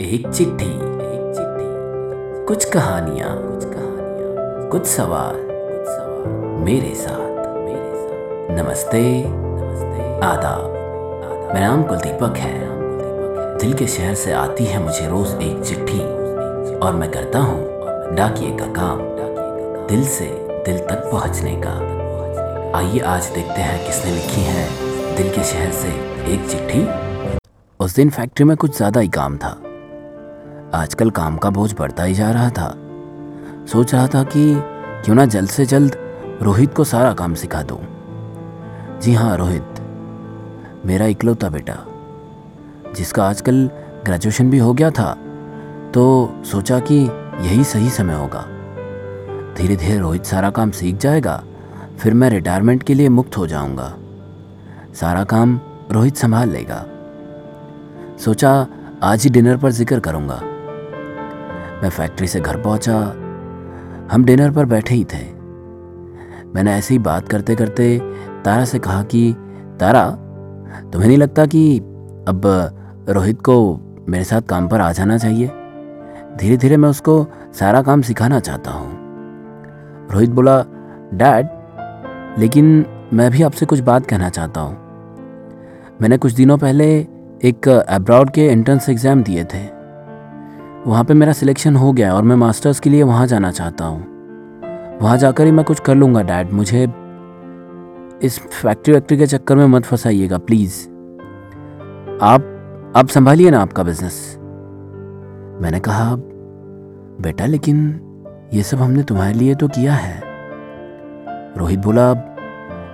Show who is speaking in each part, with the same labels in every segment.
Speaker 1: एक चिट्ठी एक चिट्ठी। कुछ कहानियाँ कुछ कहानियाँ, कुछ सवाल कुछ सवाल। मेरे साथ मेरे साथ। नमस्ते नमस्ते। आदाब। मेरा नाम कुलदीपक है। दिल के शहर से आती है मुझे रोज एक चिट्ठी। और मैं करता हूँ डाकिए का काम। दिल से दिल तक पहुँचने का। आइए आज देखते हैं किसने लिखी है दिल के शहर से एक चिट्ठी। उस दिन फैक्ट्री में कुछ ज़्यादा ही काम था। आजकल काम का बोझ बढ़ता ही जा रहा था। सोच रहा था कि क्यों ना जल्द से जल्द रोहित को सारा काम सिखा दूँ। जी हाँ रोहित। मेरा इकलौता बेटा, जिसका आजकल ग्रेजुएशन भी हो गया था तो सोचा कि यही सही समय होगा। धीरे धीरे रोहित सारा काम सीख जाएगा, फिर मैं रिटायरमेंट के लिए मुक्त हो जाऊँगा। सारा काम रोहित संभाल लेगा। सोचा आज ही डिनर पर ज़िक्र करूँगा। मैं फैक्ट्री से घर पहुँचा। हम डिनर पर बैठे ही थे। मैंने ऐसे ही बात करते करते तारा से कहा कि, तारा, तुम्हें नहीं लगता कि अब रोहित को मेरे साथ काम पर आ जाना चाहिए? धीरे धीरे मैं उसको सारा काम सिखाना चाहता हूँ। रोहित बोला, डैड, लेकिन मैं भी आपसे कुछ बात कहना चाहता हूँ। मैंने कुछ दिनों पहले एक अब्रॉड के एंट्रेंस एग्ज़ाम दिए थे। वहाँ पे मेरा सिलेक्शन हो गया और मैं मास्टर्स के लिए वहाँ जाना चाहता हूँ। वहाँ जाकर ही मैं कुछ कर लूँगा डैड मुझे इस फैक्ट्री वैक्ट्री के चक्कर में मत फंसाइएगा प्लीज़ आप आप संभालिए ना आपका बिज़नेस मैंने कहा, बेटा, लेकिन ये सब हमने तुम्हारे लिए तो किया है। रोहित बोला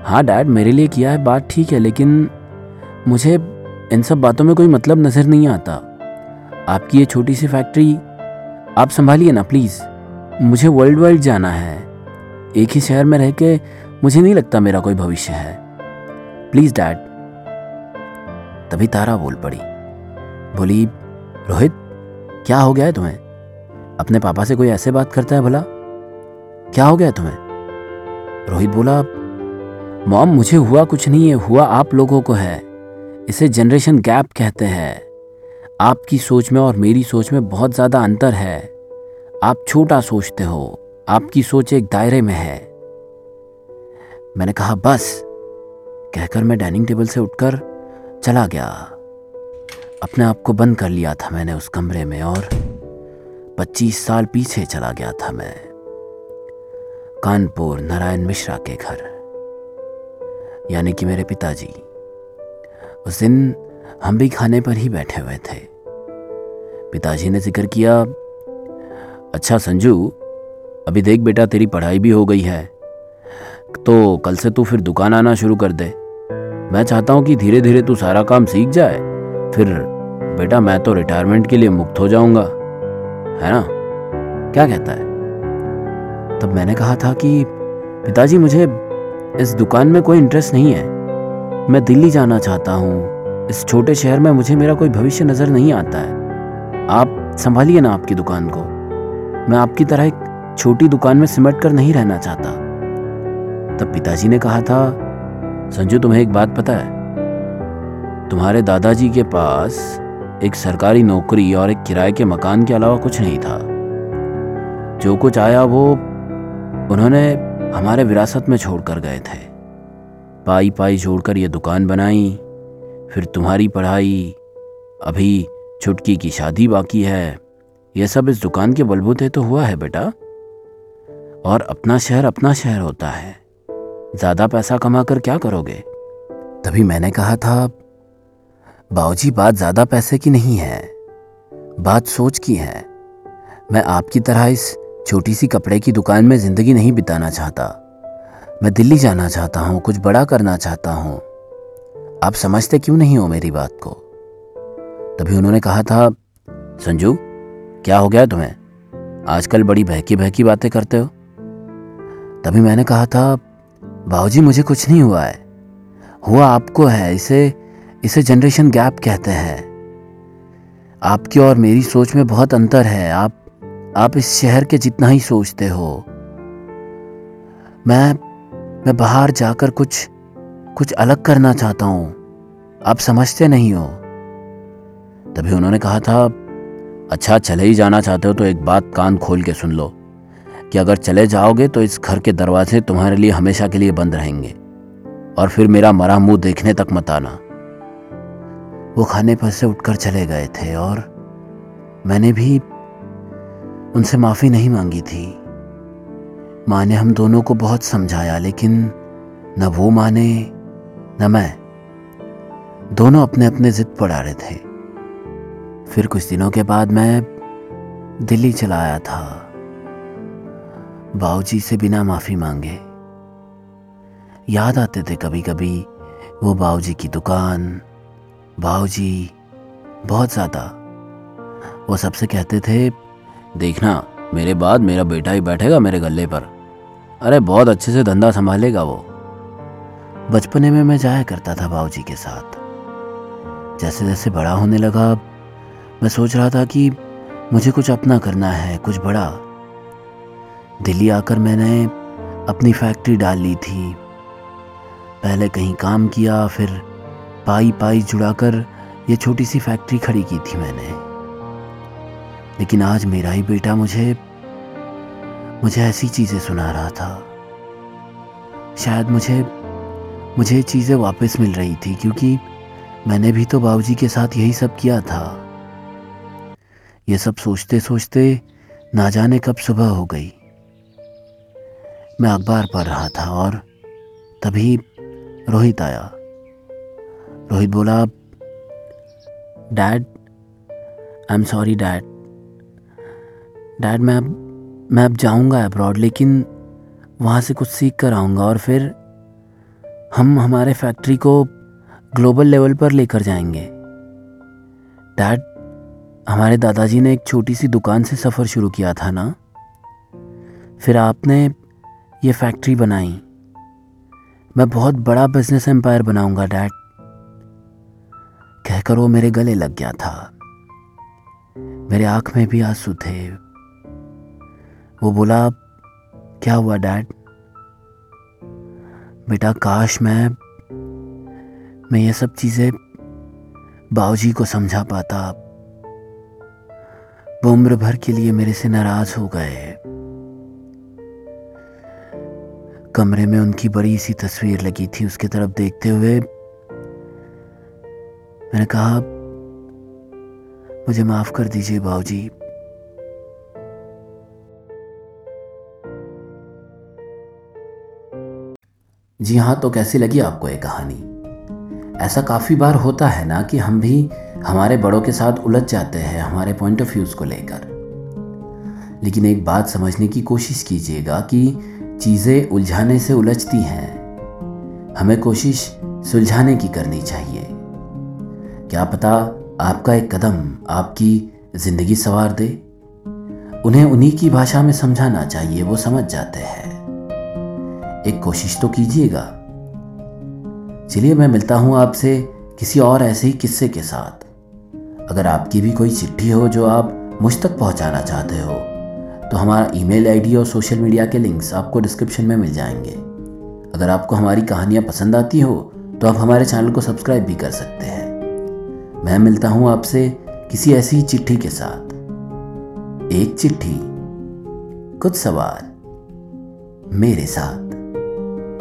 Speaker 1: हाँ डैड मेरे लिए किया है, बात ठीक है, लेकिन मुझे इन सब बातों में कोई मतलब नज़र नहीं आता। आपकी ये छोटी सी फैक्ट्री आप संभालिए ना प्लीज़ मुझे वर्ल्ड वाइड जाना है। एक ही शहर में रह के मुझे नहीं लगता मेरा कोई भविष्य है। प्लीज़ डैड तभी तारा बोल पड़ी। बोली, रोहित, क्या हो गया है तुम्हें? अपने पापा से कोई ऐसे बात करता है भला? क्या हो गया तुम्हें? रोहित बोला, मॉम, मुझे हुआ कुछ नहीं है, हुआ आप लोगों को है। इसे जनरेशन गैप कहते हैं। आपकी सोच में और मेरी सोच में बहुत ज़्यादा अंतर है। आप छोटा सोचते हो, आपकी सोच एक दायरे में है। मैंने कहा, बस। कहकर मैं डाइनिंग टेबल से उठकर चला गया। अपने आप को बंद कर लिया था मैंने उस कमरे में और 25 साल पीछे चला गया था मैं। कानपुर नारायण मिश्रा के घर। यानी कि मेरे पिताजी। उस दिन हम भी खाने पर ही बैठे हुए थे। पिताजी ने ज़िक्र किया अच्छा संजू, अभी देख बेटा तेरी पढ़ाई भी हो गई है। तो कल से तू फिर दुकान आना शुरू कर दे। मैं चाहता हूँ कि धीरे धीरे तू सारा काम सीख जाए। फिर बेटा मैं तो रिटायरमेंट के लिए मुक्त हो जाऊँगा। है ना? क्या कहता है? तब मैंने कहा था कि, पिताजी, मुझे इस दुकान में कोई इंटरेस्ट नहीं है। मैं दिल्ली जाना चाहता हूँ। इस छोटे शहर में मुझे मेरा कोई भविष्य नज़र नहीं आता है। आप संभालिए ना आपकी दुकान को। मैं आपकी तरह एक छोटी दुकान में सिमट कर नहीं रहना चाहता। तब पिताजी ने कहा था, संजू, तुम्हें एक बात पता है। तुम्हारे दादाजी के पास एक सरकारी नौकरी और एक किराए के मकान के अलावा कुछ नहीं था। जो कुछ आया वो उन्होंने हमारे विरासत में छोड़ कर गए थे। पाई पाई जोड़कर ये दुकान बनाई फिर तुम्हारी पढ़ाई, अभी छुटकी की शादी बाकी है। ये सब इस दुकान के बलबूते तो हुआ है बेटा। और अपना शहर अपना शहर होता है। ज़्यादा पैसा कमा कर क्या करोगे? तभी मैंने कहा था बाबूजी बात ज़्यादा पैसे की नहीं है। बात सोच की है। मैं आपकी तरह इस छोटी सी कपड़े की दुकान में ज़िंदगी नहीं बिताना चाहता। मैं दिल्ली जाना चाहता हूँ, कुछ बड़ा करना चाहता हूँ। आप समझते क्यों नहीं हो मेरी बात को? तभी उन्होंने कहा था, संजू, क्या हो गया तुम्हें? आजकल बड़ी बहकी बहकी बातें करते हो। तभी मैंने कहा था, बाबूजी, मुझे कुछ नहीं हुआ है। हुआ आपको है, इसे इसे जनरेशन गैप कहते हैं। आपकी और मेरी सोच में बहुत अंतर है। आप आप इस शहर के जितना ही सोचते हो। मैं मैं बाहर जाकर कुछ कुछ अलग करना चाहता हूँ। आप समझते नहीं हो। तभी उन्होंने कहा था अच्छा चले ही जाना चाहते हो तो एक बात कान खोल के सुन लो कि अगर चले जाओगे तो इस घर के दरवाजे तुम्हारे लिए हमेशा के लिए बंद रहेंगे और फिर मेरा मरा मुँह देखने तक मत आना। वो खाने पर से उठकर चले गए थे और मैंने भी उनसे माफ़ी नहीं मांगी थी। माँ ने हम दोनों को बहुत समझाया, लेकिन न वो माने न मैं। दोनों अपने अपने जिद पर आ रहे थे। फिर कुछ दिनों के बाद मैं दिल्ली चला आया था। बाऊजी से बिना माफ़ी मांगे। याद आते थे कभी कभी वो बाऊजी की दुकान। बाऊजी बहुत ज़्यादा। वो सबसे कहते थे, देखना, मेरे बाद मेरा बेटा ही बैठेगा मेरे गले पर। अरे, बहुत अच्छे से धंधा संभालेगा वो। बचपने में मैं जाया करता था बाऊजी के साथ। जैसे जैसे बड़ा होने लगा मैं सोच रहा था कि मुझे कुछ अपना करना है, कुछ बड़ा। दिल्ली आकर मैंने अपनी फैक्ट्री डाल ली थी। पहले कहीं काम किया, फिर पाई पाई जुड़ाकर ये छोटी सी फैक्ट्री खड़ी की थी मैंने। लेकिन आज मेरा ही बेटा मुझे मुझे ऐसी चीज़ें सुना रहा था। शायद मुझे मुझे चीज़ें वापस मिल रही थी, क्योंकि मैंने भी तो बाबूजी के साथ यही सब किया था। ये सब सोचते सोचते ना जाने कब सुबह हो गई। मैं अखबार पढ़ रहा था और तभी रोहित आया। रोहित बोला, dad I am sorry dad. Dad, मैं अब मैं अब जाऊँगा अब्रॉड, लेकिन वहाँ से कुछ सीख कर आऊँगा और फिर हम हमारे फैक्ट्री को ग्लोबल लेवल पर लेकर जाएँगे। डैड, हमारे दादाजी ने एक छोटी सी दुकान से सफ़र शुरू किया था ना? फिर आपने ये फैक्ट्री बनाई। मैं बहुत बड़ा बिज़नेस एम्पायर बनाऊँगा, डैड। कहकर वो मेरे गले लग गया था। मेरे आँख में भी आँसू थे। वो बोला, क्या हुआ, डैड? बेटा, काश मैं मैं ये सब चीज़ें बाऊजी को समझा पाता। वो उम्र भर के लिए मेरे से नाराज़ हो गए। कमरे में उनकी बड़ी सी तस्वीर लगी थी उसकी तरफ़ देखते हुए मैंने कहा, मुझे माफ़ कर दीजिए बाऊजी। जी हाँ तो कैसी लगी आपको ये कहानी? ऐसा काफ़ी बार होता है ना कि हम भी हमारे बड़ों के साथ उलझ जाते हैं हमारे पॉइंट ऑफ़ व्यूज़ को लेकर। लेकिन एक बात समझने की कोशिश कीजिएगा कि चीज़ें उलझाने से उलझती हैं। हमें कोशिश सुलझाने की करनी चाहिए। क्या पता आपका एक कदम आपकी ज़िंदगी संवार दे। उन्हें उन्हीं की भाषा में समझाना चाहिए, वो समझ जाते हैं। एक कोशिश तो कीजिएगा। चलिए, मैं मिलता हूँ आपसे किसी और ऐसे ही किस्से के साथ। अगर आपकी भी कोई चिट्ठी हो जो आप मुझ तक पहुँचाना चाहते हो तो हमारा ईमेल आईडी और सोशल मीडिया के लिंक्स आपको डिस्क्रिप्शन में मिल जाएँगे। अगर आपको हमारी कहानियाँ पसंद आती हो तो आप हमारे चैनल को सब्सक्राइब भी कर सकते हैं। मैं मिलता हूँ आपसे किसी ऐसी चिट्ठी के साथ। एक चिट्ठी, कुछ सवाल मेरे साथ।